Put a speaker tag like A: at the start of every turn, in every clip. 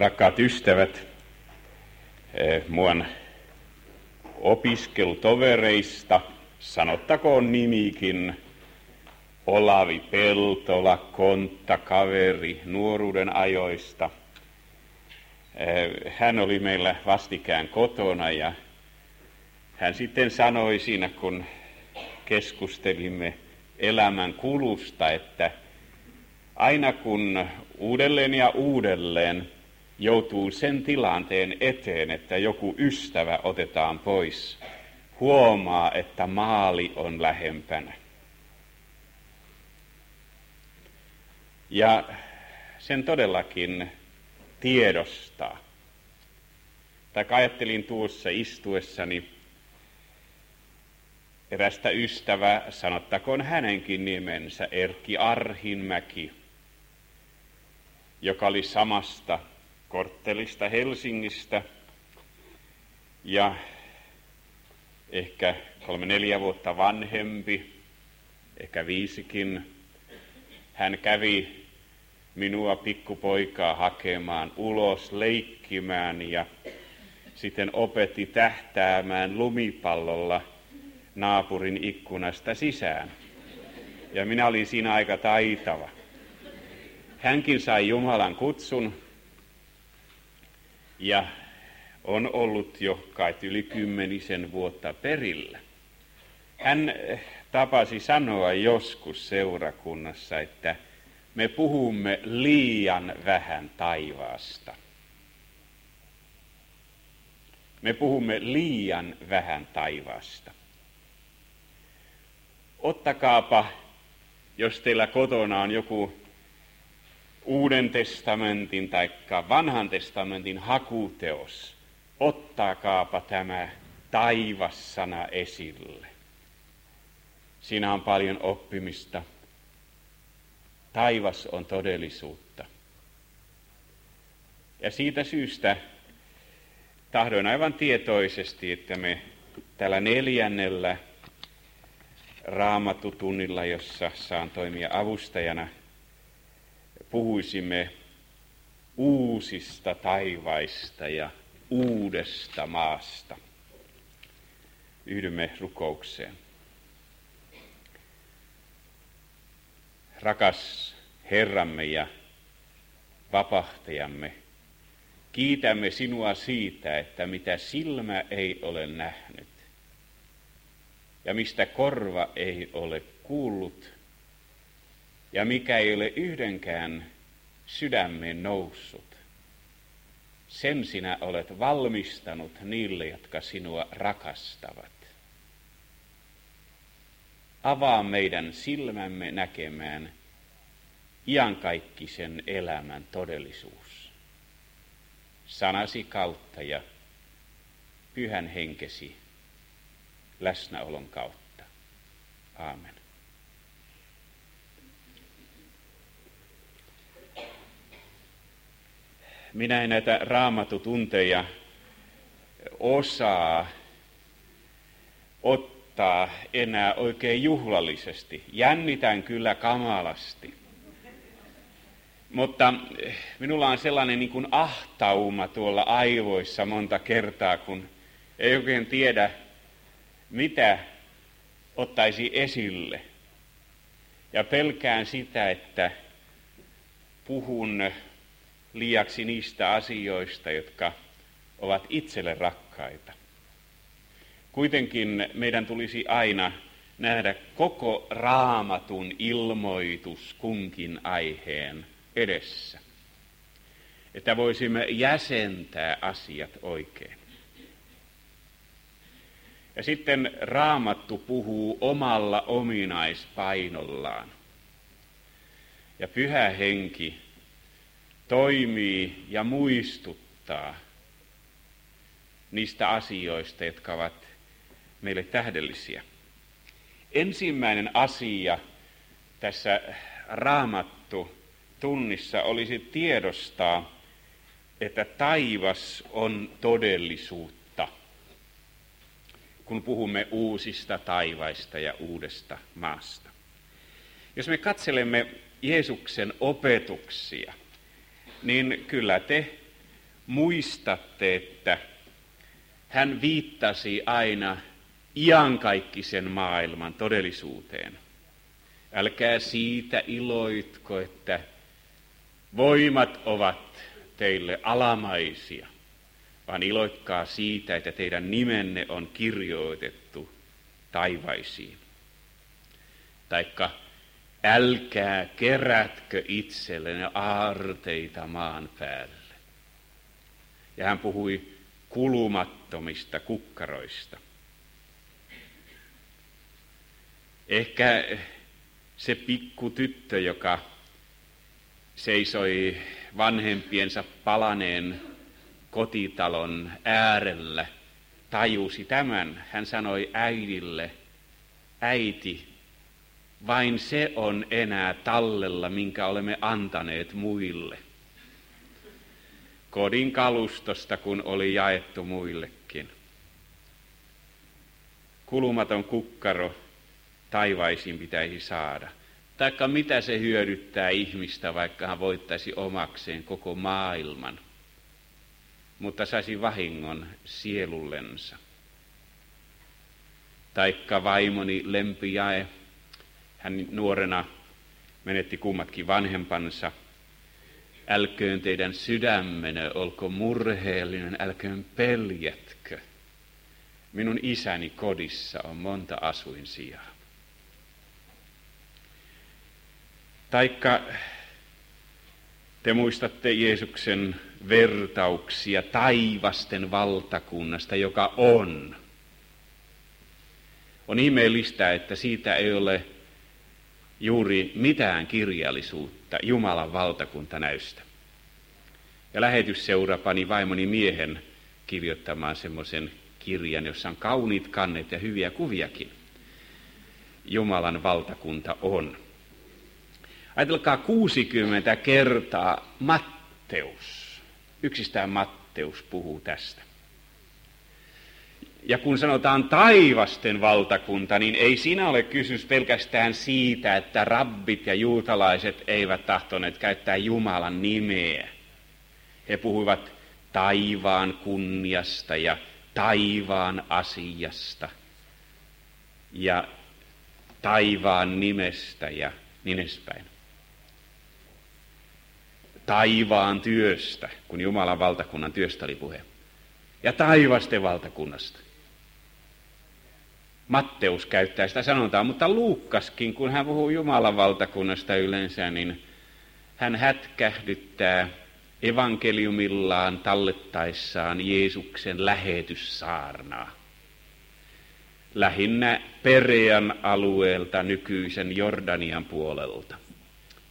A: Rakkaat ystävät, eh, muun opiskelutovereista, sanottakoon nimikin, Olavi Peltola, kontta, kaveri nuoruuden ajoista. Eh, hän oli meillä vastikään kotona ja hän sitten sanoi siinä, kun keskustelimme elämän kulusta, että aina kun uudelleen ja uudelleen joutuu sen tilanteen eteen, että joku ystävä otetaan pois, huomaa, että maali on lähempänä. Ja sen todellakin tiedostaa. Tai ajattelin tuossa istuessani erästä ystävää, sanottakoon hänenkin nimensä, Erkki Arhinmäki, joka oli samasta korttelista Helsingistä ja ehkä kolme neljä vuotta vanhempi, ehkä viisikin. Hän kävi minua pikkupoikaa hakemaan ulos leikkimään ja sitten opetti tähtäämään lumipallolla naapurin ikkunasta sisään. Ja minä olin siinä aika taitava. Hänkin sai Jumalan kutsun ja on ollut jo kai yli kymmenisen vuotta perillä. Hän eh, tapasi sanoa joskus seurakunnassa, että me puhumme liian vähän taivaasta. Me puhumme liian vähän taivaasta. Ottakaapa, jos teillä kotona on joku Uuden testamentin tai vanhan testamentin hakuteos, ottakaapa tämä taivassana esille. Siinä on paljon oppimista. Taivas on todellisuutta. Ja siitä syystä tahdoin aivan tietoisesti, että me tällä neljännellä raamatutunnilla, jossa saan toimia avustajana – puhuisimme uusista taivaista ja uudesta maasta. Yhdymme rukoukseen. Rakas Herramme ja vapahtajamme, kiitämme sinua siitä, että mitä silmä ei ole nähnyt ja mistä korva ei ole kuullut, ja mikä ei ole yhdenkään sydämeen noussut. Sen sinä olet valmistanut niille, jotka sinua rakastavat. Avaa meidän silmämme näkemään iankaikkisen elämän todellisuus. Sanasi kautta ja pyhän henkesi läsnäolon kautta. Aamen. Minä en näitä raamatutunteja osaa ottaa enää oikein juhlallisesti. Jännitän kyllä kamalasti. Mutta minulla on sellainen niin kuin ahtauma tuolla aivoissa monta kertaa, kun ei oikein tiedä, mitä ottaisi esille. Ja pelkään sitä, että puhun liiaksi niistä asioista, jotka ovat itselle rakkaita. Kuitenkin meidän tulisi aina nähdä koko raamatun ilmoitus kunkin aiheen edessä, että voisimme jäsentää asiat oikein. Ja sitten raamattu puhuu omalla ominaispainollaan. Ja pyhä henki toimii ja muistuttaa niistä asioista, jotka ovat meille tähdellisiä. Ensimmäinen asia tässä raamattu tunnissa olisi tiedostaa, että taivas on todellisuutta, kun puhumme uusista taivaista ja uudesta maasta. Jos me katselemme Jeesuksen opetuksia, niin kyllä te muistatte, että hän viittasi aina iankaikkisen maailman todellisuuteen. Älkää siitä iloitko, että voimat ovat teille alamaisia, vaan iloitkaa siitä, että teidän nimenne on kirjoitettu taivaisiin. Taikka älkää kerätkö itsellenne aarteita maan päälle. Ja hän puhui kulumattomista kukkaroista. Ehkä se pikku tyttö, joka seisoi vanhempiensa palaneen kotitalon äärellä, tajusi tämän. Hän sanoi äidille, äiti, vain se on enää tallella, minkä olemme antaneet muille. Kodin kalustosta, kun oli jaettu muillekin. Kulumaton kukkaro taivaisiin pitäisi saada. Taikka mitä se hyödyttää ihmistä, vaikka hän voittaisi omakseen koko maailman, mutta saisi vahingon sielullensa. Taikka vaimoni lempijae, hän nuorena menetti kummatkin vanhempansa. Älköön teidän sydämenne olko murheellinen, älköön peljätkö. Minun isäni kodissa on monta asuinsijaa. Taikka te muistatte Jeesuksen vertauksia taivasten valtakunnasta, joka on. On ihmeellistä, että siitä ei ole juuri mitään kirjallisuutta Jumalan valtakuntanäystä. Ja lähetysseura pani vaimoni miehen kirjoittamaan semmoisen kirjan, jossa on kauniit kannet ja hyviä kuviakin. Jumalan valtakunta on. Ajatelkaa 60 kertaa Matteus. Yksistään Matteus puhuu tästä. Ja kun sanotaan taivasten valtakunta, niin ei siinä ole kysymys pelkästään siitä, että rabbit ja juutalaiset eivät tahtoneet käyttää Jumalan nimeä. He puhuivat taivaan kunniasta ja taivaan asiasta ja taivaan nimestä ja niin edespäin taivaan työstä, kun Jumalan valtakunnan työstä oli puhe. Ja taivasten valtakunnasta. Matteus käyttää sitä sanotaan, mutta Luukkaskin, kun hän puhuu Jumalan valtakunnasta yleensä, niin hän hätkähdyttää evankeliumillaan tallettaessaan Jeesuksen lähetyssaarnaa. Lähinnä Perean alueelta nykyisen Jordanian puolelta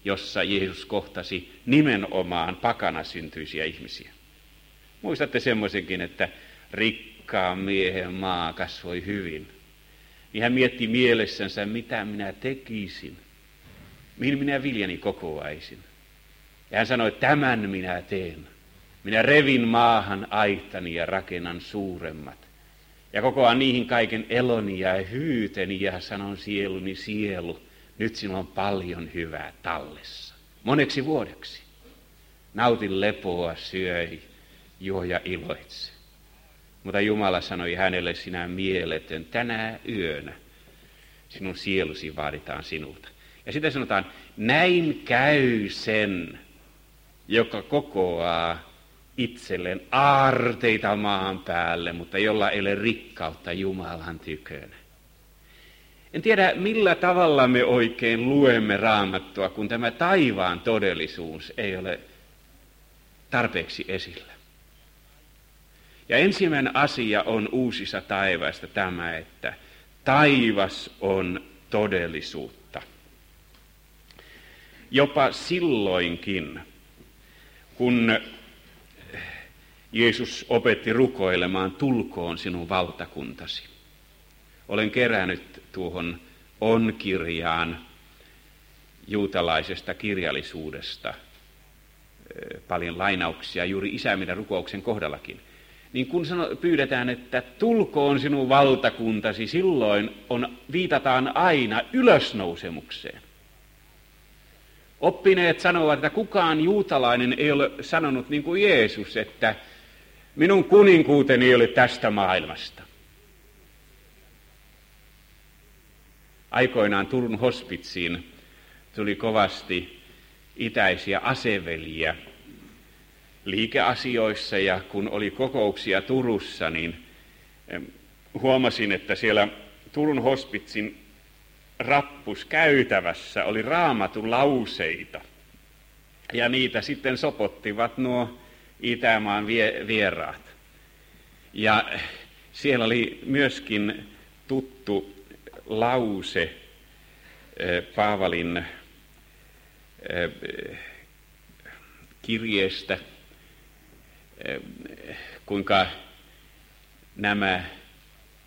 A: jossa Jeesus kohtasi nimenomaan pakana syntyisiä ihmisiä. Muistatte semmoisenkin, että rikkaan miehen maa kasvoi hyvin. Niin hän mietti mielessänsä, mitä minä tekisin, mihin minä viljani kokoaisin. Ja hän sanoi, tämän minä teen. Minä revin maahan aittani ja rakennan suuremmat. Ja kokoan niihin kaiken eloni ja hyyteni ja sanon sieluni sielu nyt sinulla on paljon hyvää tallessa. Moneksi vuodeksi. Nautin lepoa, syöi, juo ja iloitse. Mutta Jumala sanoi hänelle sinä mieletön, tänä yönä sinun sielusi vaaditaan sinulta. Ja sitten sanotaan, näin käy sen, joka kokoaa itselleen aarteita maan päälle, mutta jolla ei ole rikkautta Jumalan tykönä. En tiedä, millä tavalla me oikein luemme raamattua, kun tämä taivaan todellisuus ei ole tarpeeksi esillä. Ja ensimmäinen asia on uusissa taivaista tämä, että taivas on todellisuutta. Jopa silloinkin, kun Jeesus opetti rukoilemaan, tulkoon sinun valtakuntasi. Olen kerännyt tuohon on-kirjaan juutalaisesta kirjallisuudesta paljon lainauksia juuri isämidän rukouksen kohdallakin. Niin kun sano, pyydetään, että tulkoon sinun valtakuntasi, silloin on, viitataan aina ylösnousemukseen. Oppineet sanovat, että kukaan juutalainen ei ole sanonut niin kuin Jeesus, että minun kuninkuuteni ei ole tästä maailmasta. Aikoinaan Turun hospitsiin tuli kovasti itäisiä aseveliä liikeasioissa ja kun oli kokouksia Turussa, niin huomasin, että siellä Turun hospitsin rappus käytävässä oli raamatun lauseita. Ja niitä sitten sopottivat nuo Itämaan vieraat. Ja siellä oli myöskin tuttu lause Paavalin kirjeestä, kuinka nämä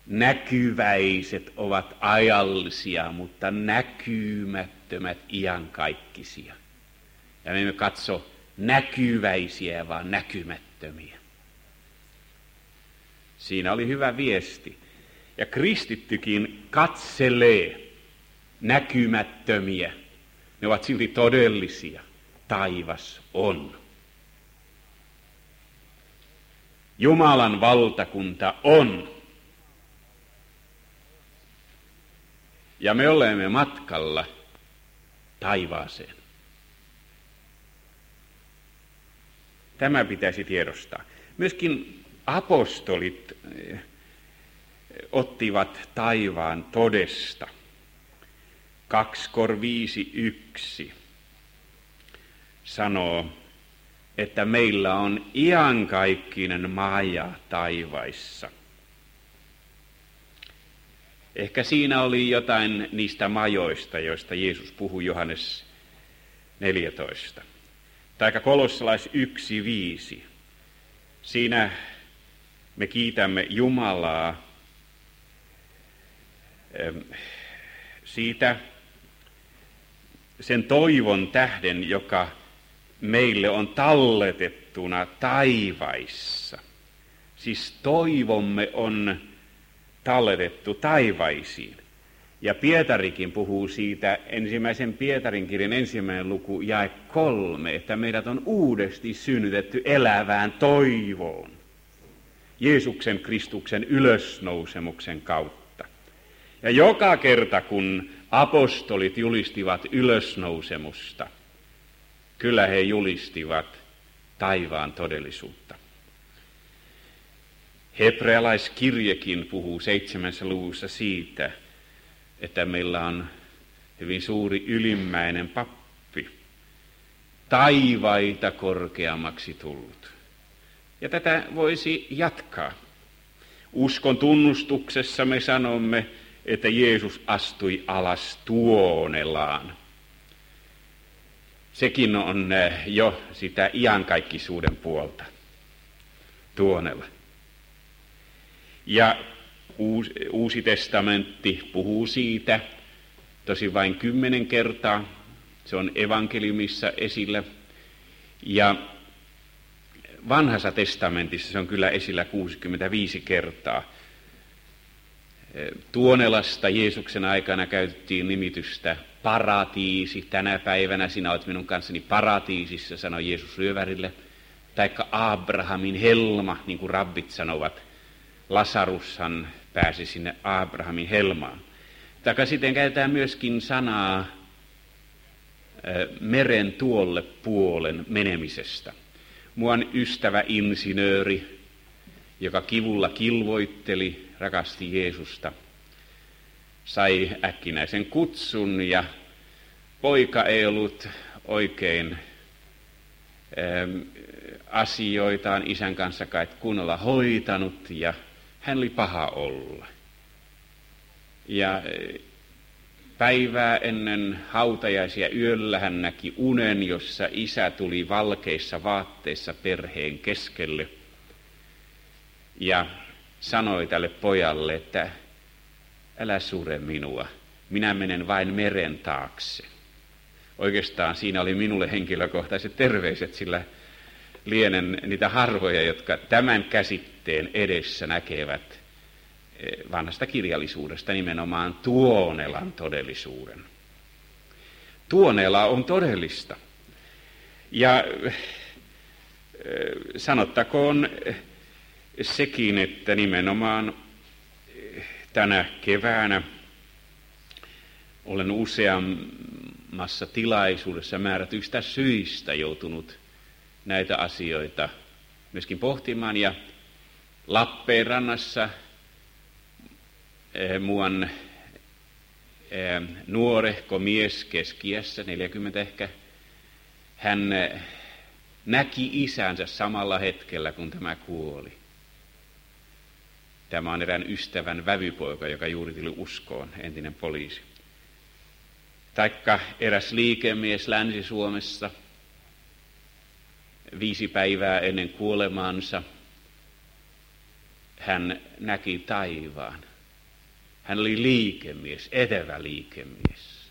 A: näkyväiset ovat ajallisia, mutta näkymättömät iankaikkisia. Ja me emme katso näkyväisiä, vaan näkymättömiä. Siinä oli hyvä viesti. Ja kristittykin katselee näkymättömiä. Ne ovat silti todellisia. Taivas on. Jumalan valtakunta on. Ja me olemme matkalla taivaaseen. Tämä pitäisi tiedostaa. Myöskin apostolit eh, ottivat taivaan todesta. 2 kor 5, 1 sanoo, että meillä on iankaikkinen maja taivaissa. Ehkä siinä oli jotain niistä majoista, joista Jeesus puhui Johannes 14. Tai kolossalais 1.5. Siinä me kiitämme Jumalaa siitä sen toivon tähden, joka meille on talletettuna taivaissa. Siis toivomme on talletettu taivaisiin. Ja Pietarikin puhuu siitä ensimmäisen Pietarin kirjan ensimmäinen luku jae kolme, että meidät on uudesti synnytetty elävään toivoon. Jeesuksen Kristuksen ylösnousemuksen kautta. Ja joka kerta kun apostolit julistivat ylösnousemusta, kyllä he julistivat taivaan todellisuutta. Hebrealaiskirjekin puhuu seitsemässä luvussa siitä, että meillä on hyvin suuri ylimmäinen pappi, taivaita korkeammaksi tullut. Ja tätä voisi jatkaa. Uskon tunnustuksessa me sanomme, että Jeesus astui alas tuonelaan. Sekin on eh, jo sitä iankaikkisuuden puolta. Tuonella. Ja Uusi, Uusi testamentti puhuu siitä tosi vain kymmenen kertaa. Se on evankeliumissa esillä. Ja vanhassa testamentissa se on kyllä esillä 65 kertaa. Tuonelasta Jeesuksen aikana käytettiin nimitystä paratiisi. Tänä päivänä sinä olet minun kanssani paratiisissa, sanoi Jeesus ryövärille. Taikka Abrahamin helma, niin kuin rabbit sanovat. Lasarushan pääsi sinne Abrahamin helmaan. Taka sitten käytetään myöskin sanaa meren tuolle puolen menemisestä. Muan ystävä insinööri, joka kivulla kilvoitteli, rakasti Jeesusta, sai äkkinäisen kutsun ja poika ei ollut oikein asioitaan isän kanssa kai kunnolla hoitanut ja hän oli paha olla. Ja e, päivää ennen hautajaisia yöllä hän näki unen, jossa isä tuli valkeissa vaatteissa perheen keskelle. Ja sanoi tälle pojalle, että älä sure minua, minä menen vain meren taakse. Oikeastaan siinä oli minulle henkilökohtaiset terveiset, sillä lienen niitä harvoja, jotka tämän käsitteen edessä näkevät eh, vanhasta kirjallisuudesta nimenomaan Tuonelan todellisuuden. Tuonela on todellista. Ja eh, sanottakoon sekin, että nimenomaan tänä keväänä olen useammassa tilaisuudessa määrätyistä syistä joutunut näitä asioita myöskin pohtimaan. Ja Lappeenrannassa eh, muuan eh, nuorehko mies keskiässä, 40 ehkä, hän eh, näki isänsä samalla hetkellä, kun tämä kuoli. Tämä on erään ystävän vävypoika, joka juuri tuli uskoon, entinen poliisi. Taikka eräs liikemies Länsi-Suomessa, viisi päivää ennen kuolemaansa, hän näki taivaan. Hän oli liikemies, etevä liikemies.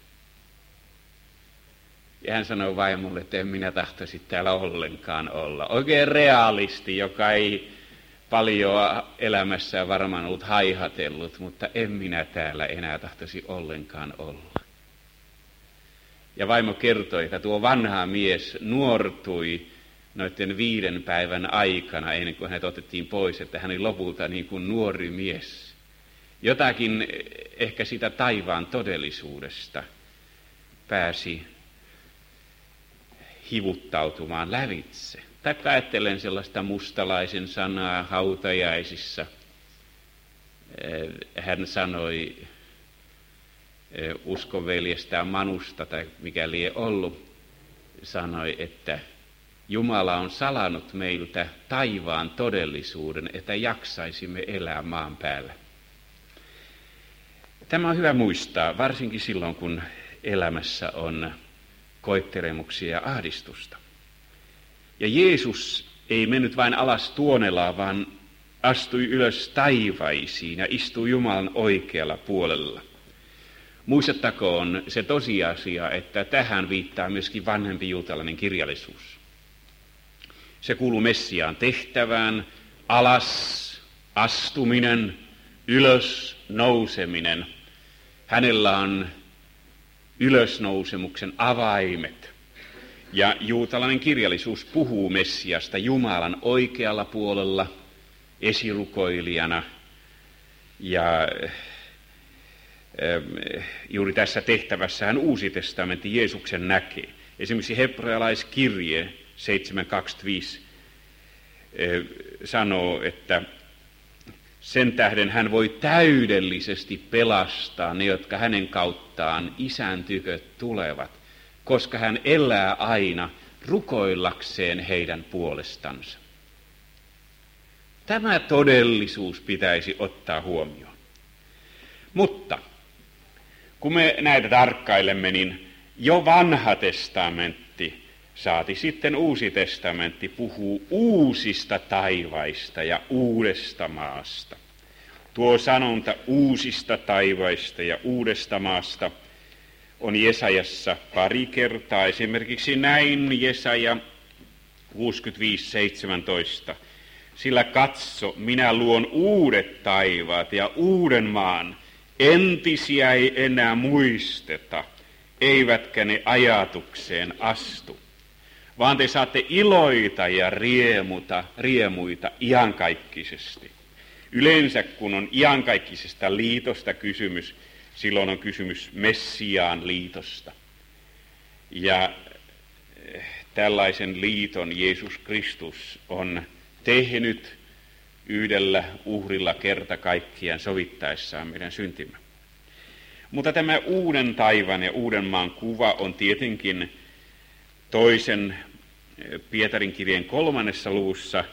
A: Ja hän sanoi vaimolle, että en minä tahtoisi täällä ollenkaan olla. Oikein realisti, joka ei paljon elämässään varmaan ollut haihatellut, mutta en minä täällä enää tahtoisi ollenkaan olla. Ja vaimo kertoi, että tuo vanha mies nuortui noiden viiden päivän aikana, ennen kuin hänet otettiin pois, että hän oli lopulta niin kuin nuori mies. Jotakin ehkä sitä taivaan todellisuudesta pääsi hivuttautumaan lävitse. Tai ajattelen sellaista mustalaisen sanaa hautajaisissa. Hän sanoi uskoveljestään Manusta tai mikä lie ollut, sanoi, että Jumala on salannut meiltä taivaan todellisuuden, että jaksaisimme elää maan päällä. Tämä on hyvä muistaa, varsinkin silloin, kun elämässä on koittelemuksia ja ahdistusta. Ja Jeesus ei mennyt vain alas tuonelaan, vaan astui ylös taivaisiin ja istui Jumalan oikealla puolella. Muistettakoon se tosiasia, että tähän viittaa myöskin vanhempi juutalainen kirjallisuus. Se kuuluu Messiaan tehtävään, alas astuminen, ylös nouseminen. Hänellä on ylösnousemuksen avaimet. Ja juutalainen kirjallisuus puhuu Messiasta Jumalan oikealla puolella esirukoilijana. Ja juuri tässä tehtävässä hän Uusi testamentti Jeesuksen näkee. Esimerkiksi hebrealaiskirje 7.25 sanoo, että sen tähden hän voi täydellisesti pelastaa ne, jotka hänen kauttaan isän tykö tulevat, koska hän elää aina rukoillakseen heidän puolestansa. Tämä todellisuus pitäisi ottaa huomioon. Mutta kun me näitä tarkkailemme, niin jo vanha testamentti, saati sitten uusi testamentti, puhuu uusista taivaista ja uudesta maasta. Tuo sanonta uusista taivaista ja uudesta maasta on Jesajassa pari kertaa. Esimerkiksi näin Jesaja 65.17. Sillä katso, minä luon uudet taivaat ja uuden maan, Entisiä ei enää muisteta, eivätkä ne ajatukseen astu, vaan te saatte iloita ja riemuta, riemuita iankaikkisesti. Yleensä kun on iankaikkisesta liitosta kysymys, silloin on kysymys Messiaan liitosta. Ja eh, tällaisen liiton Jeesus Kristus on tehnyt yhdellä uhrilla kerta kaikkiaan sovittaessaan meidän syntimme. Mutta tämä uuden taivan ja uuden maan kuva on tietenkin toisen eh, Pietarin kirjeen kolmannessa luvussa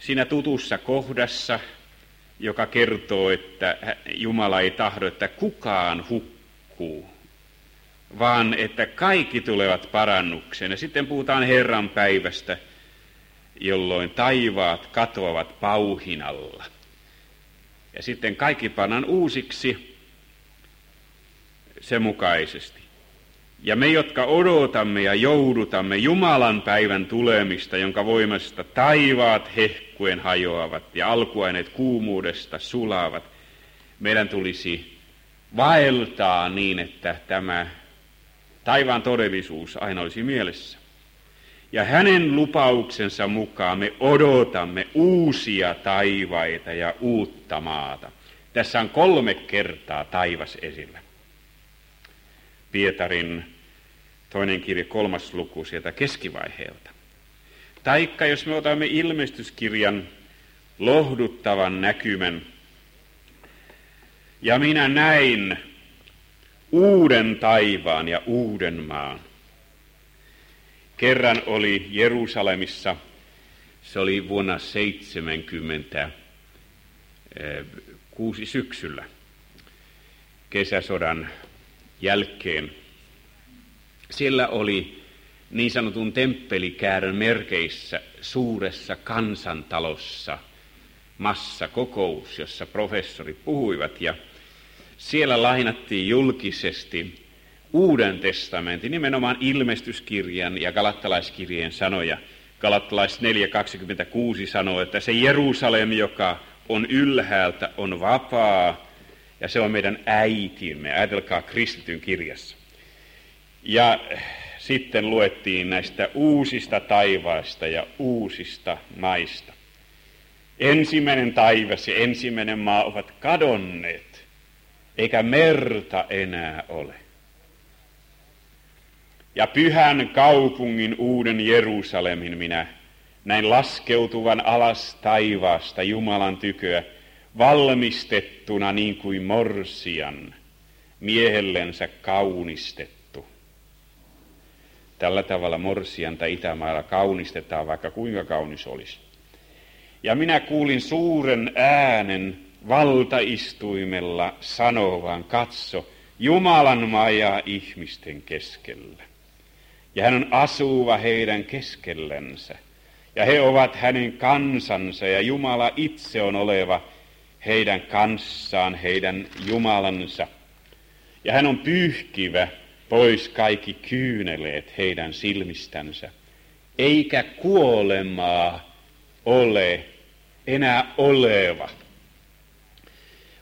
A: siinä tutussa kohdassa, joka kertoo, että Jumala ei tahdo, että kukaan hukkuu, vaan että kaikki tulevat parannukseen. Ja sitten puhutaan Herran päivästä – jolloin taivaat katoavat pauhinalla. Ja sitten kaikki pannaan uusiksi sen mukaisesti. Ja me, jotka odotamme ja joudutamme Jumalan päivän tulemista, jonka voimasta taivaat hehkuen hajoavat ja alkuaineet kuumuudesta sulaavat, meidän tulisi vaeltaa niin, että tämä taivaan todellisuus aina olisi mielessä. Ja hänen lupauksensa mukaan me odotamme uusia taivaita ja uutta maata. Tässä on kolme kertaa taivas esillä. Pietarin toinen kirja, kolmas luku sieltä keskivaiheelta. Taikka jos me otamme ilmestyskirjan lohduttavan näkymän, ja minä näin uuden taivaan ja uuden maan. Kerran oli Jerusalemissa, se oli vuonna 76 syksyllä, kesäsodan jälkeen. Siellä oli niin sanotun temppelikäärön merkeissä suuressa kansantalossa massakokous, jossa professorit puhuivat ja siellä lainattiin julkisesti Uuden testamentin, nimenomaan ilmestyskirjan ja galattalaiskirjeen sanoja. Galattalais 4.26 sanoo, että se Jerusalem, joka on ylhäältä, on vapaa, ja se on meidän äitimme. Ajatelkaa kristityn kirjassa. Ja sitten luettiin näistä uusista taivaista ja uusista maista. Ensimmäinen taivas ja ensimmäinen maa ovat kadonneet, eikä merta enää ole. Ja pyhän kaupungin uuden Jerusalemin minä näin laskeutuvan alas taivaasta Jumalan tyköä, valmistettuna niin kuin morsian, miehellensä kaunistettu. Tällä tavalla morsianta Itämaalla kaunistetaan, vaikka kuinka kaunis olisi. Ja minä kuulin suuren äänen valtaistuimella sanovan, katso, Jumalan maja ihmisten keskellä. Ja hän on asuva heidän keskellensä. Ja he ovat hänen kansansa ja Jumala itse on oleva heidän kanssaan, heidän Jumalansa. Ja hän on pyyhkivä pois kaikki kyyneleet heidän silmistänsä. Eikä kuolemaa ole enää oleva.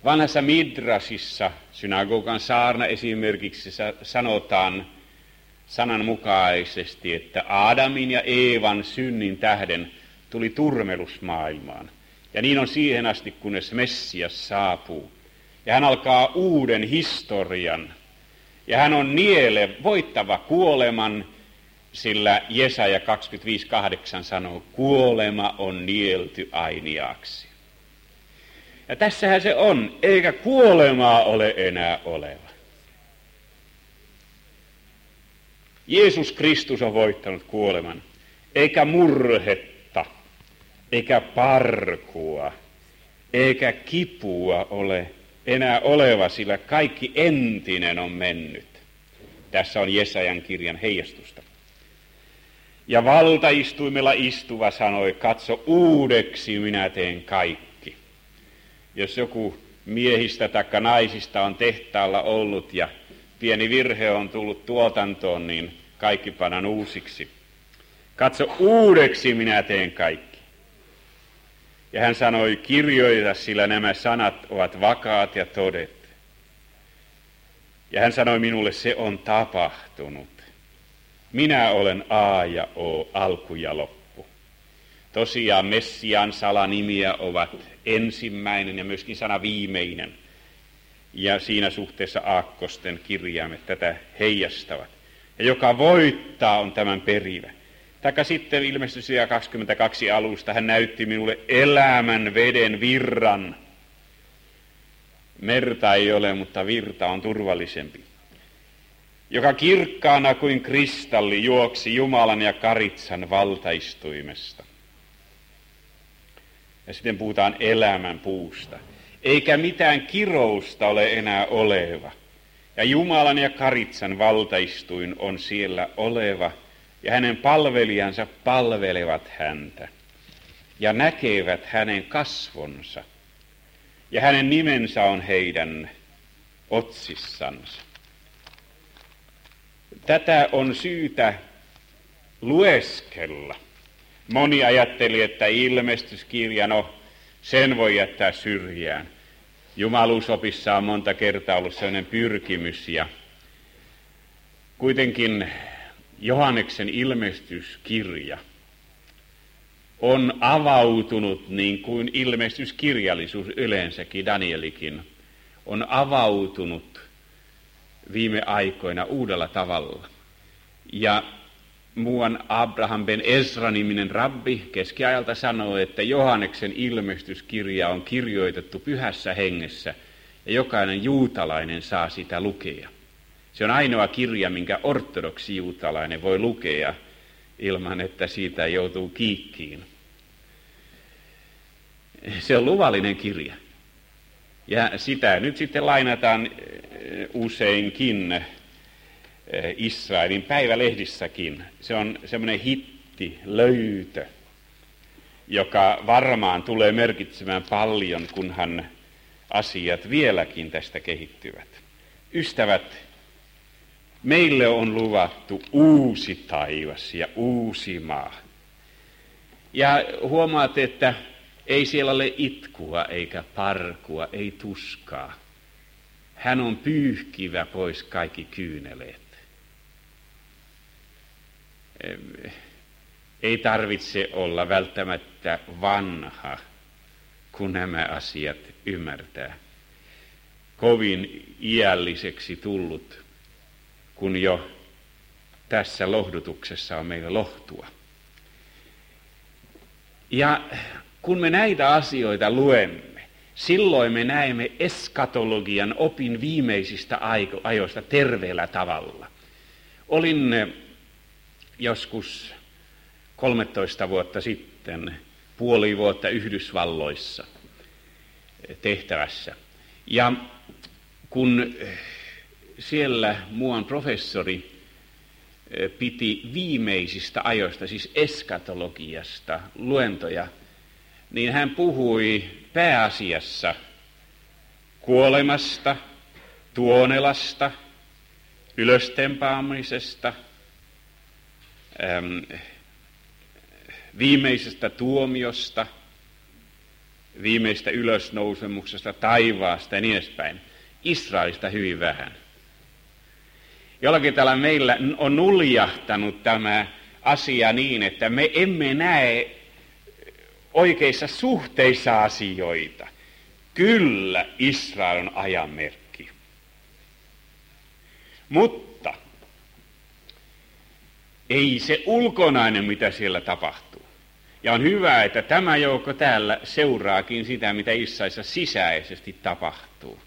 A: Vanhassa Midrasissa, synagogan saarna esimerkiksi, sanotaan sananmukaisesti, että Aadamin ja Eevan synnin tähden tuli turmelus maailmaan. Ja niin on siihen asti, kunnes Messias saapuu. Ja hän alkaa uuden historian. Ja hän on niele voittava kuoleman, sillä Jesaja 25.8 sanoo, kuolema on nielty ainiaksi. Ja tässähän se on, eikä kuolemaa ole enää oleva. Jeesus Kristus on voittanut kuoleman, eikä murhetta, eikä parkua, eikä kipua ole enää oleva, sillä kaikki entinen on mennyt. Tässä on Jesajan kirjan heijastusta. Ja valtaistuimella istuva sanoi, katso uudeksi minä teen kaikki. Jos joku miehistä tai naisista on tehtaalla ollut ja pieni virhe on tullut tuotantoon, niin kaikki panan uusiksi. Katso, uudeksi minä teen kaikki. Ja hän sanoi, kirjoita, sillä nämä sanat ovat vakaat ja todet. Ja hän sanoi minulle, se on tapahtunut. Minä olen A ja O, alku ja loppu. Tosiaan Messian salanimiä ovat ensimmäinen ja myöskin sana viimeinen. Ja siinä suhteessa Aakkosten kirjaimet tätä heijastavat. Ja joka voittaa on tämän perivä. Taikka sitten ilmestyi 22 alusta hän näytti minulle elämän veden virran. Merta ei ole, mutta virta on turvallisempi. Joka kirkkaana kuin kristalli juoksi Jumalan ja Karitsan valtaistuimesta. Ja sitten puhutaan elämän puusta. Eikä mitään kirousta ole enää oleva. Ja Jumalan ja Karitsan valtaistuin on siellä oleva, ja hänen palvelijansa palvelevat häntä, ja näkevät hänen kasvonsa, ja hänen nimensä on heidän otsissansa. Tätä on syytä lueskella. Moni ajatteli, että ilmestyskirja, no sen voi jättää syrjään. Jumaluusopissa on monta kertaa ollut sellainen pyrkimys ja kuitenkin Johanneksen ilmestyskirja on avautunut niin kuin ilmestyskirjallisuus yleensäkin, Danielikin, on avautunut viime aikoina uudella tavalla. Ja muuan Abraham ben Ezra-niminen rabbi keskiajalta sanoo, että Johanneksen ilmestyskirja on kirjoitettu pyhässä hengessä ja jokainen juutalainen saa sitä lukea. Se on ainoa kirja, minkä ortodoksi juutalainen voi lukea ilman, että siitä joutuu kiikkiin. Se on luvallinen kirja. Ja sitä nyt sitten lainataan eh, useinkin eh, Israelin päivälehdissäkin. Se on semmoinen hitti, löytö, joka varmaan tulee merkitsemään paljon, kunhan asiat vieläkin tästä kehittyvät. Ystävät, meille on luvattu uusi taivas ja uusi maa. Ja huomaat, että ei siellä ole itkua eikä parkua, ei tuskaa. Hän on pyyhkivä pois kaikki kyyneleet. Ei tarvitse olla välttämättä vanha, kun nämä asiat ymmärtää. Kovin iälliseksi tullut, kun jo tässä lohdutuksessa on meillä lohtua. Ja kun me näitä asioita luemme, silloin me näemme eskatologian opin viimeisistä ajoista terveellä tavalla. Olin eh, joskus 13 vuotta sitten puoli vuotta Yhdysvalloissa eh, tehtävässä. Ja kun eh, siellä muuan professori piti viimeisistä ajoista, siis eskatologiasta, luentoja, niin hän puhui pääasiassa kuolemasta, tuonelasta, ylöstempaamisesta, viimeisestä tuomiosta, viimeistä ylösnousemuksesta, taivaasta ja niin edespäin. Israelista hyvin vähän. Jollakin tällä meillä on nuljahtanut tämä asia niin, että me emme näe oikeissa suhteissa asioita. Kyllä Israel on ajanmerkki. Mutta ei se ulkonainen, mitä siellä tapahtuu. Ja on hyvä, että tämä joukko täällä seuraakin sitä, mitä Israelissa sisäisesti tapahtuu.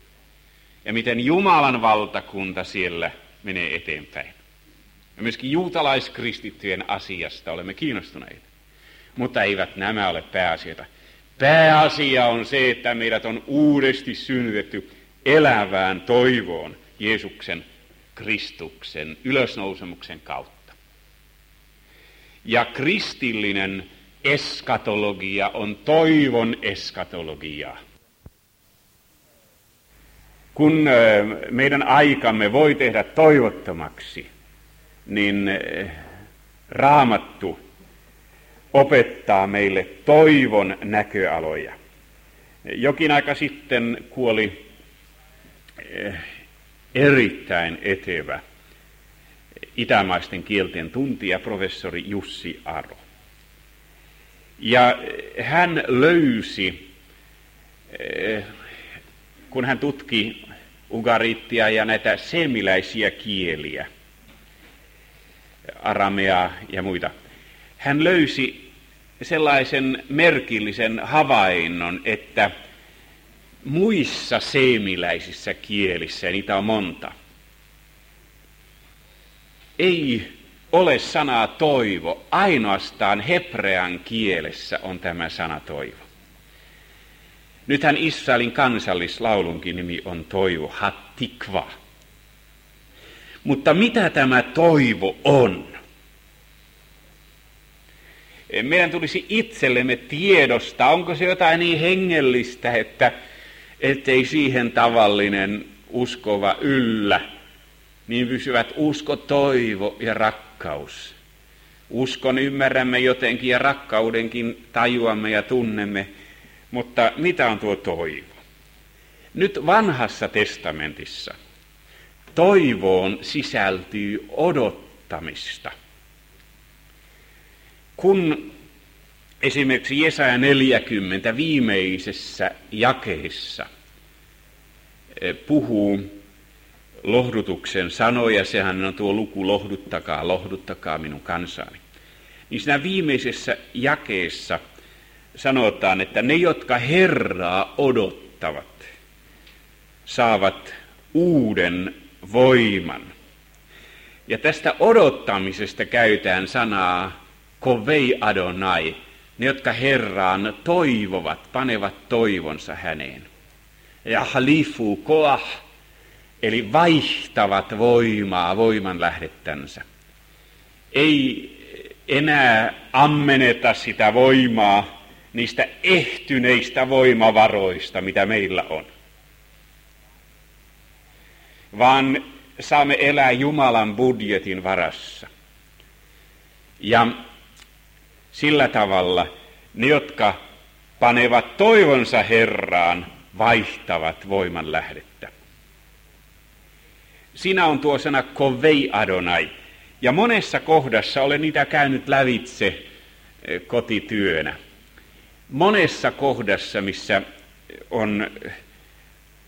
A: Ja miten Jumalan valtakunta siellä menee eteenpäin. Ja myöskin juutalaiskristittyjen asiasta olemme kiinnostuneita. Mutta eivät nämä ole pääasioita. Pääasia on se, että meidät on uudesti synnytetty elävään toivoon Jeesuksen, Kristuksen, ylösnousemuksen kautta. Ja kristillinen eskatologia on toivon eskatologiaa. Kun meidän aikamme voi tehdä toivottomaksi, niin raamattu opettaa meille toivon näköaloja. Jokin aika sitten kuoli erittäin etevä itämaisten kielten tuntija professori Jussi Aro. Ja hän löysi, kun hän tutki ugarittia ja näitä semiläisiä kieliä, arameaa ja muita, hän löysi sellaisen merkillisen havainnon, että muissa seemiläisissä kielissä, ja niitä on monta, ei ole sanaa toivo, ainoastaan hebrean kielessä on tämä sana toivo. Nythän Israelin kansallislaulunkin nimi on toivo, hattikva. Mutta mitä tämä toivo on? meidän tulisi itsellemme tiedosta, onko se jotain niin hengellistä, että ettei siihen tavallinen uskova yllä, niin pysyvät usko, toivo ja rakkaus. Uskon ymmärrämme jotenkin ja rakkaudenkin tajuamme ja tunnemme, mutta mitä on tuo toivo? Nyt vanhassa testamentissa toivoon sisältyy odottamista – kun esimerkiksi Jesaja 40 viimeisessä jakeessa eh, puhuu lohdutuksen sanoja, sehän on tuo luku lohduttakaa, lohduttakaa minun kansaani. Niin siinä viimeisessä jakeessa sanotaan, että ne, jotka Herraa odottavat, saavat uuden voiman. Ja tästä odottamisesta käytään sanaa kovei adonai, ne, jotka Herraan toivovat, panevat toivonsa häneen. Ja halifu koah, eli vaihtavat voimaa, voiman lähdettänsä. Ei enää ammeneta sitä voimaa niistä ehtyneistä voimavaroista, mitä meillä on. Vaan saamme elää Jumalan budjetin varassa. Ja sillä tavalla ne, jotka panevat toivonsa Herraan, vaihtavat voiman lähdettä. Siinä on tuo sana kovei Adonai. Ja monessa kohdassa olen niitä käynyt lävitse eh, kotityönä. Monessa kohdassa, missä on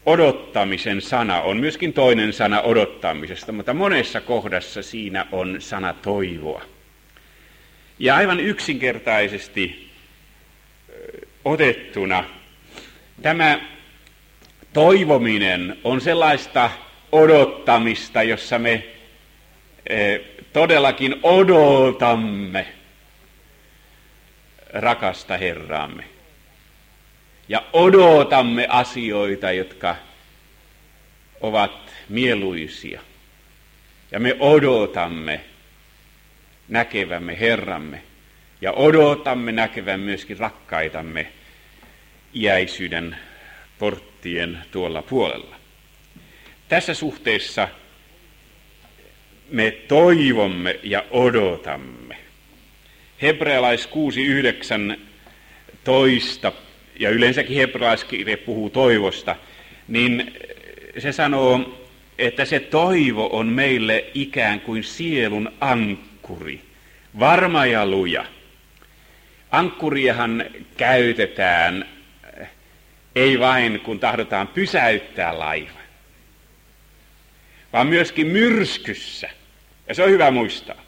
A: odottamisen sana, on myöskin toinen sana odottamisesta, mutta monessa kohdassa siinä on sana toivoa. Ja aivan yksinkertaisesti otettuna tämä toivominen on sellaista odottamista, jossa me todellakin odotamme rakasta Herraamme. Ja odotamme asioita, jotka ovat mieluisia. Ja me odotamme näkevämme Herramme ja odotamme näkevän myöskin rakkaitamme iäisyyden porttien tuolla puolella. Tässä suhteessa me toivomme ja odotamme. Hebrealais 6.19 ja yleensäkin hebrealaiskirje puhuu toivosta, niin se sanoo, että se toivo on meille ikään kuin sielun ankkuri, varma ja luja. Ankkuriahan käytetään ei vain kun tahdotaan pysäyttää laiva, vaan myöskin myrskyssä. Ja se on hyvä muistaa.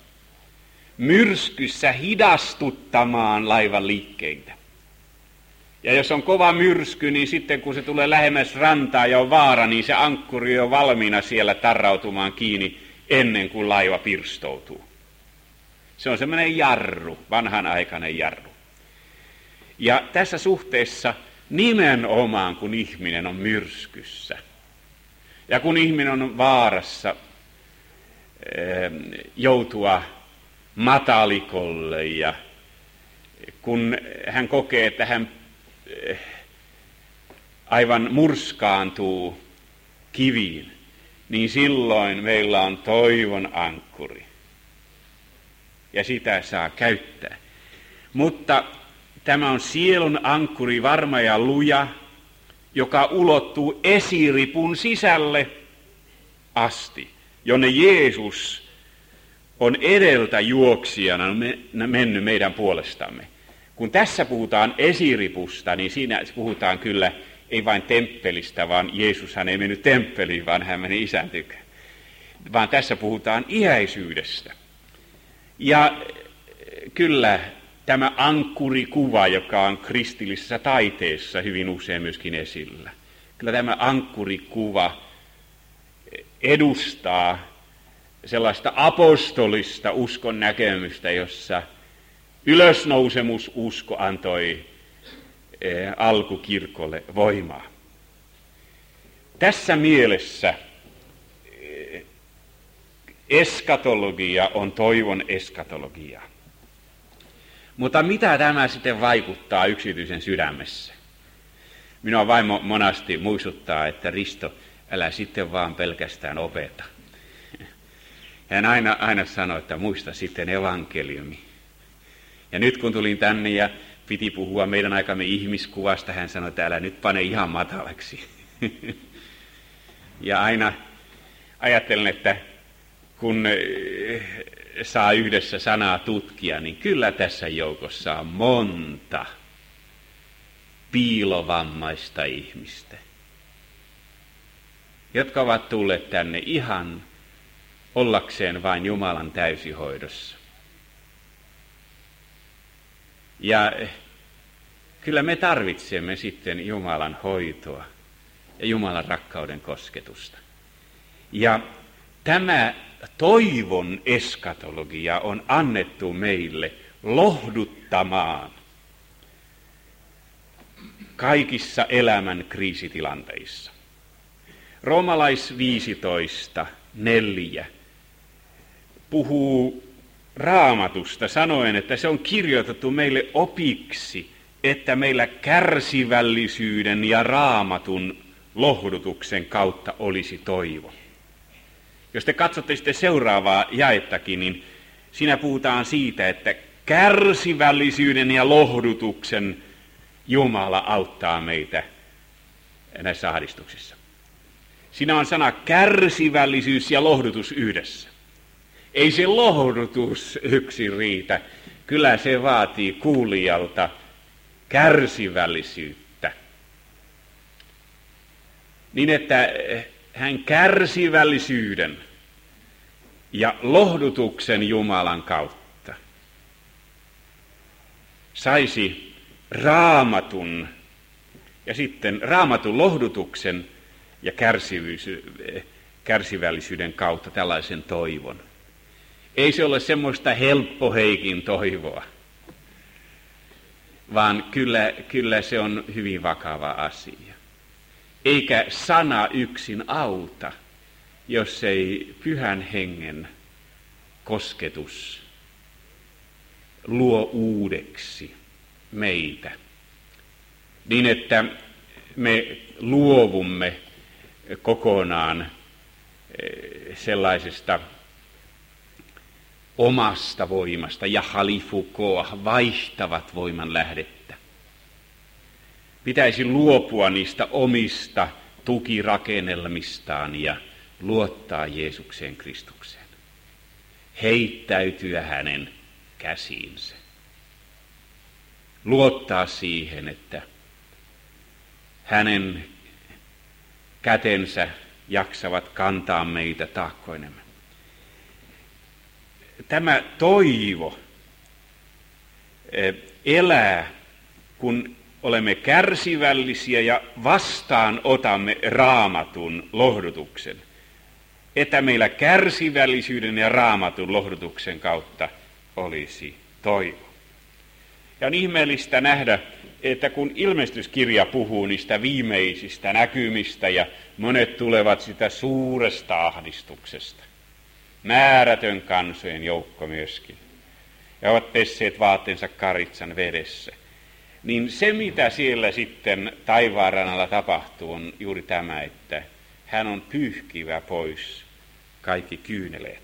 A: Myrskyssä hidastuttamaan laivan liikkeitä. Ja jos on kova myrsky, niin sitten kun se tulee lähemmäs rantaa ja on vaara, niin se ankkuri on valmiina siellä tarrautumaan kiinni ennen kuin laiva pirstoutuu. Se on semmoinen jarru, vanhanaikainen jarru. Ja tässä suhteessa nimenomaan, kun ihminen on myrskyssä ja kun ihminen on vaarassa joutua matalikolle ja kun hän kokee, että hän aivan murskaantuu kiviin, niin silloin meillä on toivon ankkuri. Ja sitä saa käyttää. Mutta tämä on sielun ankkuri varma ja luja, joka ulottuu esiripun sisälle asti, jonne Jeesus on edeltä juoksijana mennyt meidän puolestamme. Kun tässä puhutaan esiripusta, niin siinä puhutaan kyllä ei vain temppelistä, vaan Jeesushan ei mennyt temppeliin, vaan hän meni isän tykö. Vaan tässä puhutaan iäisyydestä. Ja kyllä tämä ankkurikuva, joka on kristillisessä taiteessa hyvin usein myöskin esillä. Kyllä tämä ankkurikuva edustaa sellaista apostolista uskon näkemystä, jossa ylösnousemususko antoi eh, alkukirkolle voimaa. Tässä mielessä eh, eskatologia on toivon eskatologia. Mutta mitä tämä sitten vaikuttaa yksityisen sydämessä? Minua vain monasti muistuttaa, että Risto, älä sitten vaan pelkästään opeta. Hän aina, aina sanoi, että muista sitten evankeliumi. Ja nyt kun tulin tänne ja piti puhua meidän aikamme ihmiskuvasta, hän sanoi, että älä nyt pane ihan matalaksi. ja aina ajattelen, että kun saa yhdessä sanaa tutkia, niin kyllä tässä joukossa on monta piilovammaista ihmistä, jotka ovat tulleet tänne ihan ollakseen vain Jumalan täysihoidossa. Ja kyllä me tarvitsemme sitten Jumalan hoitoa ja Jumalan rakkauden kosketusta. Ja tämä toivon eskatologia on annettu meille lohduttamaan kaikissa elämän kriisitilanteissa. Roomalais 15, 4 puhuu raamatusta sanoen, että se on kirjoitettu meille opiksi, että meillä kärsivällisyyden ja raamatun lohdutuksen kautta olisi toivo. Jos te katsotte sitten seuraavaa jaettakin, niin siinä puhutaan siitä, että kärsivällisyyden ja lohdutuksen Jumala auttaa meitä näissä ahdistuksissa. Siinä on sana kärsivällisyys ja lohdutus yhdessä. Ei se lohdutus yksin riitä. Kyllä se vaatii kuulijalta kärsivällisyyttä. Niin että hän kärsivällisyyden ja lohdutuksen Jumalan kautta saisi raamatun ja sitten raamatun lohdutuksen ja kärsivällisyyden kautta tällaisen toivon. Ei se ole semmoista helppoheikin toivoa, vaan kyllä, kyllä se on hyvin vakava asia. Eikä sana yksin auta, jos ei pyhän hengen kosketus luo uudeksi meitä. Niin että me luovumme kokonaan eh, sellaisesta omasta voimasta ja halifukoa vaihtavat voiman lähdettä. Pitäisi luopua niistä omista tukirakennelmistaan ja luottaa Jeesukseen Kristukseen. Heittäytyä hänen käsiinsä. Luottaa siihen, että hänen kätensä jaksavat kantaa meitä taakkoinemme tämä toivo eh, elää, kun olemme kärsivällisiä ja vastaan otamme raamatun lohdutuksen. Että meillä kärsivällisyyden ja raamatun lohdutuksen kautta olisi toivo. Ja on ihmeellistä nähdä, että kun ilmestyskirja puhuu niistä viimeisistä näkymistä ja monet tulevat sitä suuresta ahdistuksesta, määrätön kansojen joukko myöskin, ja ovat pesseet vaatteensa karitsan vedessä, niin se mitä siellä sitten taivaanrannalla tapahtuu on juuri tämä, että hän on pyyhkivä pois kaikki kyyneleet.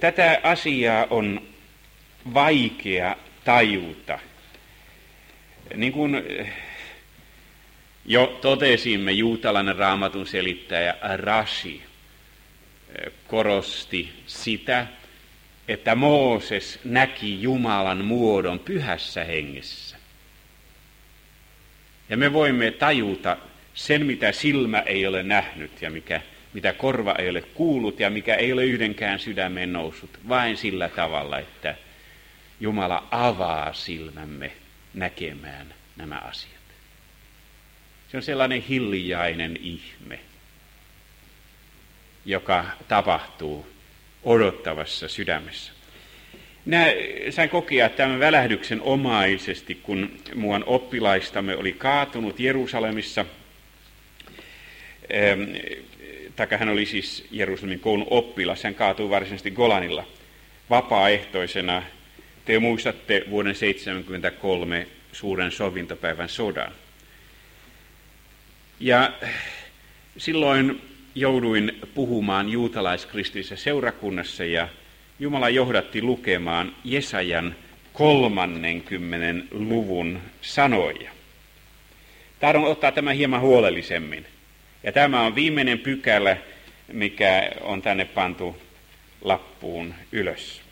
A: Tätä asiaa on vaikea tajuta. Niin kuin jo totesimme, juutalainen raamatun selittäjä Rashi korosti sitä, että Mooses näki Jumalan muodon pyhässä hengessä. Ja me voimme tajuta sen, mitä silmä ei ole nähnyt ja mikä, mitä korva ei ole kuullut ja mikä ei ole yhdenkään sydämeen noussut, vain sillä tavalla, että Jumala avaa silmämme näkemään nämä asiat. Se on sellainen hiljainen ihme joka tapahtuu odottavassa sydämessä. Minä sain kokea tämän välähdyksen omaisesti, kun muuan oppilaistamme oli kaatunut Jerusalemissa. Ähm, taka hän oli siis Jerusalemin koulun oppilas, hän kaatui varsinaisesti Golanilla vapaaehtoisena. Te muistatte vuoden 1973 suuren sovintopäivän sodan. Ja silloin jouduin puhumaan juutalaiskristillisessä seurakunnassa ja Jumala johdatti lukemaan Jesajan 30. luvun sanoja. Tahdon ottaa tämä hieman huolellisemmin. Ja tämä on viimeinen pykälä, mikä on tänne pantu lappuun ylös.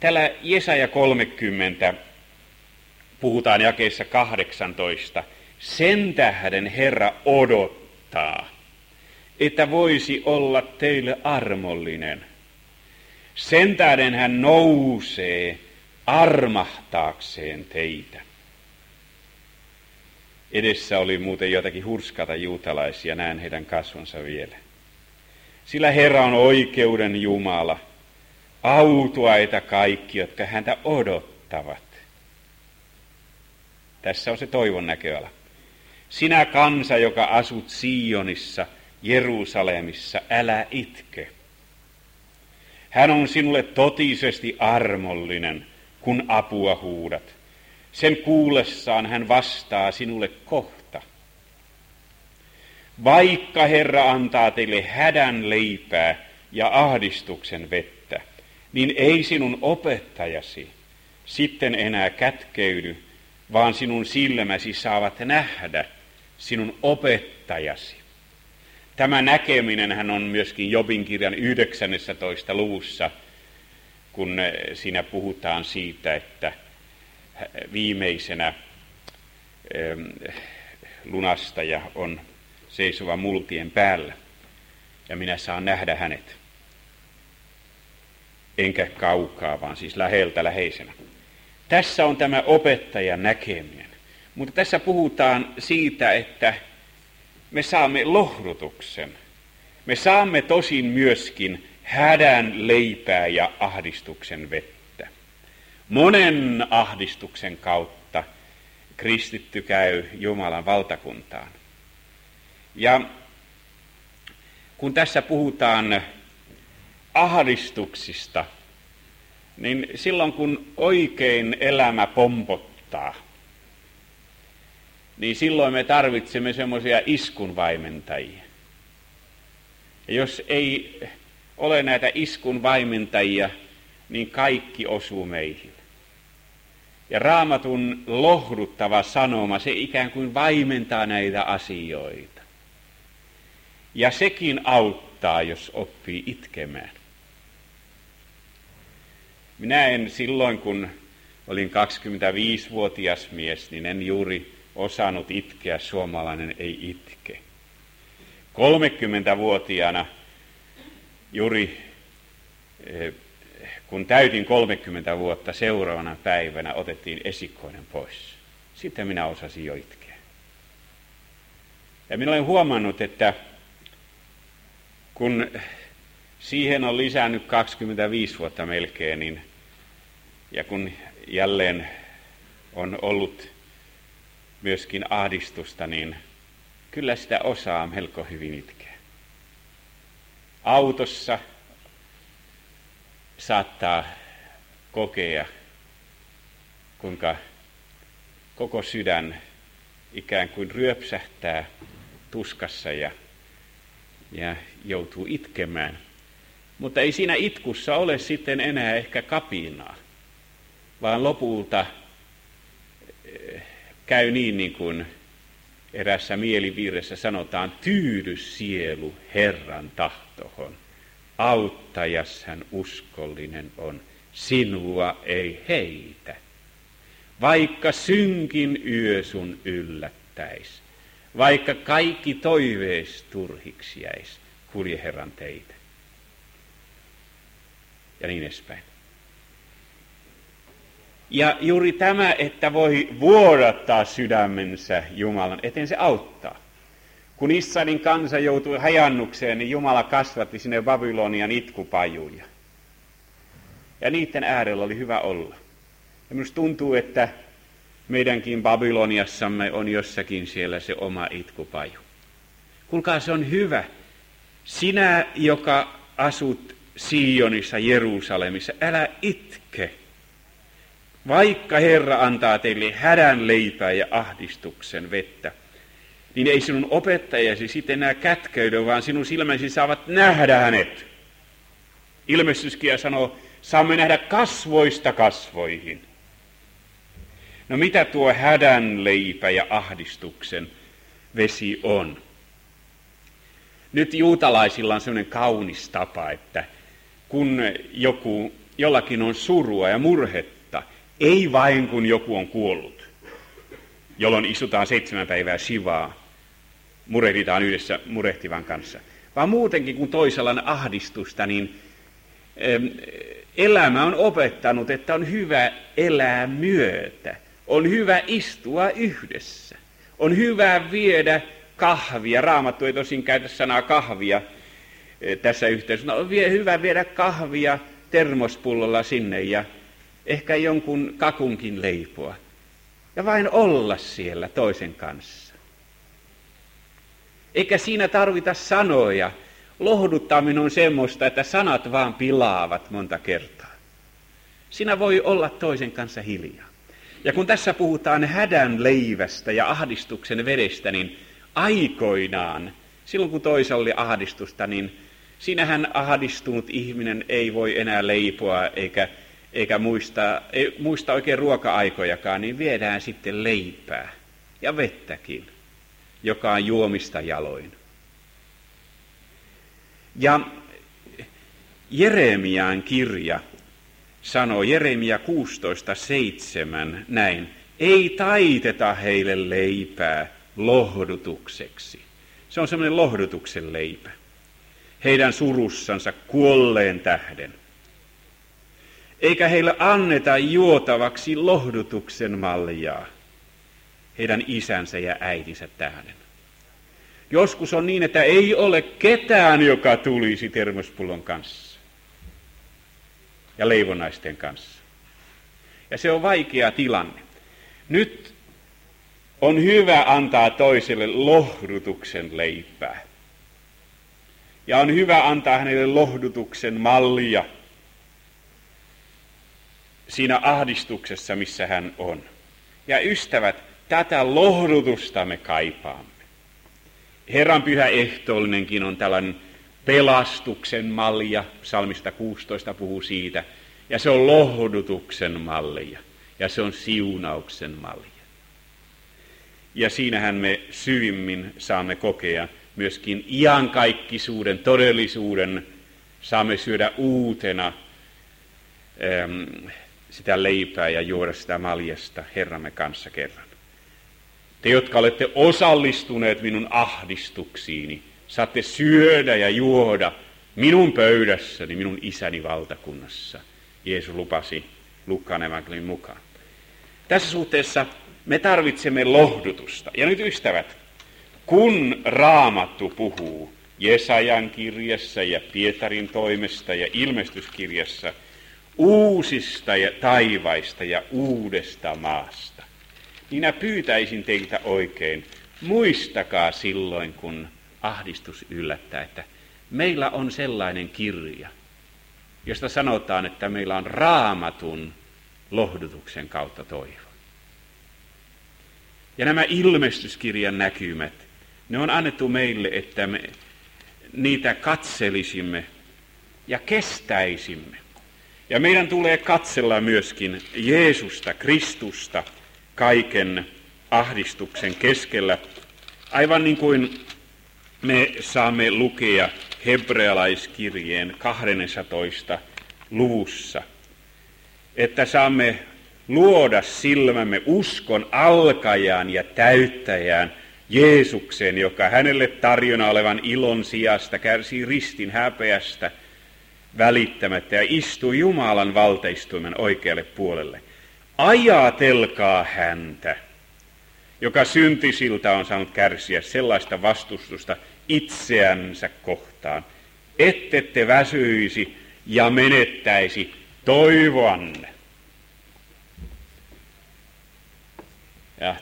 A: Täällä Jesaja 30 puhutaan jakeessa 18. Sen tähden Herra odottaa, että voisi olla teille armollinen. Sen tähden hän nousee armahtaakseen teitä. Edessä oli muuten jotakin hurskata juutalaisia, näen heidän kasvonsa vielä. Sillä Herra on oikeuden Jumala, autuaita kaikki, jotka häntä odottavat. Tässä on se toivon näköala. Sinä kansa, joka asut Sionissa, Jerusalemissa, älä itke. Hän on sinulle totisesti armollinen, kun apua huudat. Sen kuullessaan hän vastaa sinulle kohta. Vaikka Herra antaa teille hädän leipää ja ahdistuksen vettä, niin ei sinun opettajasi sitten enää kätkeydy, vaan sinun silmäsi saavat nähdä sinun opettajasi. Tämä näkeminen hän on myöskin Jobin kirjan 19. luvussa, kun siinä puhutaan siitä, että viimeisenä lunastaja on seisova multien päällä, ja minä saan nähdä hänet. Enkä kaukaa, vaan siis läheltä läheisenä. Tässä on tämä opettajan näkeminen. Mutta tässä puhutaan siitä, että me saamme lohdutuksen. Me saamme tosin myöskin hädän leipää ja ahdistuksen vettä. Monen ahdistuksen kautta kristitty käy Jumalan valtakuntaan. Ja kun tässä puhutaan ahdistuksista, niin silloin kun oikein elämä pompottaa, niin silloin me tarvitsemme semmoisia iskunvaimentajia. Ja jos ei ole näitä iskunvaimentajia, niin kaikki osuu meihin. Ja raamatun lohduttava sanoma, se ikään kuin vaimentaa näitä asioita. Ja sekin auttaa, jos oppii itkemään. Minä en silloin, kun olin 25-vuotias mies, niin en juuri osannut itkeä, suomalainen ei itke. 30-vuotiaana juuri eh, kun täytin 30 vuotta seuraavana päivänä otettiin esikkoinen pois. Sitten minä osasin jo itkeä. Ja minä olen huomannut, että kun siihen on lisännyt 25 vuotta melkein, niin, ja kun jälleen on ollut myöskin ahdistusta, niin kyllä sitä osaa melko hyvin itkeä. Autossa saattaa kokea, kuinka koko sydän ikään kuin ryöpsähtää tuskassa ja, ja joutuu itkemään. Mutta ei siinä itkussa ole sitten enää ehkä kapinaa, vaan lopulta eh, käy niin, niin kuin erässä mielivirressä sanotaan, tyydy sielu Herran tahtohon. Auttajas hän uskollinen on, sinua ei heitä. Vaikka synkin yö sun yllättäis, vaikka kaikki toivees turhiksi jäis, kulje Herran teitä. Ja niin edespäin. Ja juuri tämä, että voi vuodattaa sydämensä Jumalan eteen, se auttaa. Kun Israelin kansa joutui hajannukseen, niin Jumala kasvatti sinne Babylonian itkupajuja. Ja niiden äärellä oli hyvä olla. Ja minusta tuntuu, että meidänkin Babyloniassamme on jossakin siellä se oma itkupaju. Kuulkaa, se on hyvä. Sinä, joka asut Sionissa, Jerusalemissa, älä itke. Vaikka Herra antaa teille hädän leipää ja ahdistuksen vettä, niin ei sinun opettajasi sitten enää kätkeydy, vaan sinun silmäsi saavat nähdä hänet. Ilmestyskia sanoo, saamme nähdä kasvoista kasvoihin. No mitä tuo hädän leipä ja ahdistuksen vesi on? Nyt juutalaisilla on sellainen kaunis tapa, että kun joku, jollakin on surua ja murhetta, ei vain kun joku on kuollut, jolloin istutaan seitsemän päivää sivaa, murehditaan yhdessä murehtivan kanssa, vaan muutenkin kun toisella on ahdistusta, niin elämä on opettanut, että on hyvä elää myötä, on hyvä istua yhdessä, on hyvä viedä kahvia. Raamattu ei tosin käytä sanaa kahvia eh, tässä yhteydessä. No, on hyvä viedä kahvia termospullolla sinne ja ehkä jonkun kakunkin leipoa. Ja vain olla siellä toisen kanssa. Eikä siinä tarvita sanoja. Lohduttaminen on semmoista, että sanat vaan pilaavat monta kertaa. Siinä voi olla toisen kanssa hiljaa. Ja kun tässä puhutaan hädän leivästä ja ahdistuksen vedestä, niin aikoinaan, silloin kun toisella oli ahdistusta, niin sinähän ahdistunut ihminen ei voi enää leipoa eikä, eikä muista, ei, muista oikein ruoka-aikojakaan, niin viedään sitten leipää ja vettäkin, joka on juomista jaloin. Ja Jeremiaan kirja sanoo Jeremia 16.7 näin, ei taiteta heille leipää, lohdutukseksi. Se on semmoinen lohdutuksen leipä. Heidän surussansa kuolleen tähden. Eikä heille anneta juotavaksi lohdutuksen maljaa heidän isänsä ja äitinsä tähden. Joskus on niin, että ei ole ketään, joka tulisi termospullon kanssa ja leivonaisten kanssa. Ja se on vaikea tilanne. Nyt on hyvä antaa toiselle lohdutuksen leipää. Ja on hyvä antaa hänelle lohdutuksen mallia siinä ahdistuksessa, missä hän on. Ja ystävät, tätä lohdutusta me kaipaamme. Herran pyhä ehtoollinenkin on tällainen pelastuksen malja, psalmista 16 puhuu siitä, ja se on lohdutuksen mallia, ja se on siunauksen mallia. Ja siinähän me syvimmin saamme kokea myöskin iankaikkisuuden, todellisuuden, saamme syödä uutena äm, sitä leipää ja juoda sitä maljasta Herramme kanssa kerran. Te, jotka olette osallistuneet minun ahdistuksiini, saatte syödä ja juoda minun pöydässäni, minun isäni valtakunnassa. Jeesus lupasi Lukkaan evankeliumin mukaan. Tässä suhteessa me tarvitsemme lohdutusta. Ja nyt ystävät, kun Raamattu puhuu Jesajan kirjassa ja Pietarin toimesta ja ilmestyskirjassa uusista ja taivaista ja uudesta maasta, minä pyytäisin teiltä oikein, muistakaa silloin, kun ahdistus yllättää, että meillä on sellainen kirja, josta sanotaan, että meillä on raamatun lohdutuksen kautta toivo. Ja nämä ilmestyskirjan näkymät, ne on annettu meille, että me niitä katselisimme ja kestäisimme. Ja meidän tulee katsella myöskin Jeesusta, Kristusta kaiken ahdistuksen keskellä, aivan niin kuin me saamme lukea hebrealaiskirjeen 12 luvussa, että saamme luoda silmämme uskon alkajaan ja täyttäjään Jeesukseen, joka hänelle tarjona olevan ilon sijasta kärsii ristin häpeästä välittämättä ja istuu Jumalan valteistuimen oikealle puolelle. Ajatelkaa häntä, joka syntisiltä on saanut kärsiä sellaista vastustusta itseänsä kohtaan, ettette väsyisi ja menettäisi toivoanne. Ja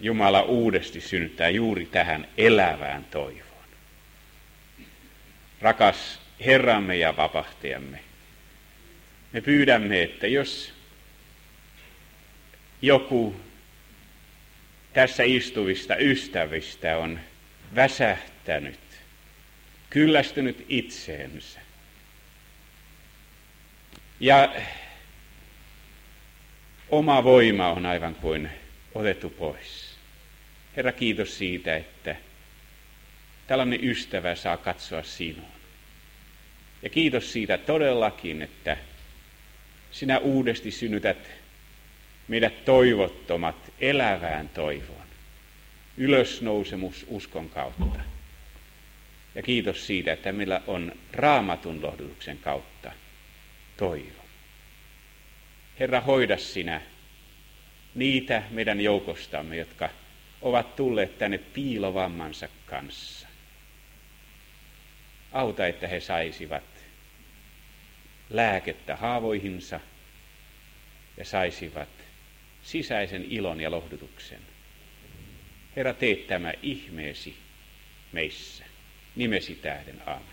A: Jumala uudesti synnyttää juuri tähän elävään toivoon. Rakas Herramme ja vapahtajamme, me pyydämme, että jos joku tässä istuvista ystävistä on väsähtänyt, kyllästynyt itseensä, ja oma voima on aivan kuin otettu pois. Herra, kiitos siitä, että tällainen ystävä saa katsoa sinuun. Ja kiitos siitä todellakin, että sinä uudesti synnytät meidät toivottomat elävään toivoon. Ylösnousemus uskon kautta. Ja kiitos siitä, että meillä on raamatun lohdutuksen kautta toivo. Herra, hoida sinä niitä meidän joukostamme, jotka ovat tulleet tänne piilovammansa kanssa. Auta, että he saisivat lääkettä haavoihinsa ja saisivat sisäisen ilon ja lohdutuksen. Herra, tee tämä ihmeesi meissä. Nimesi tähden. Aamen.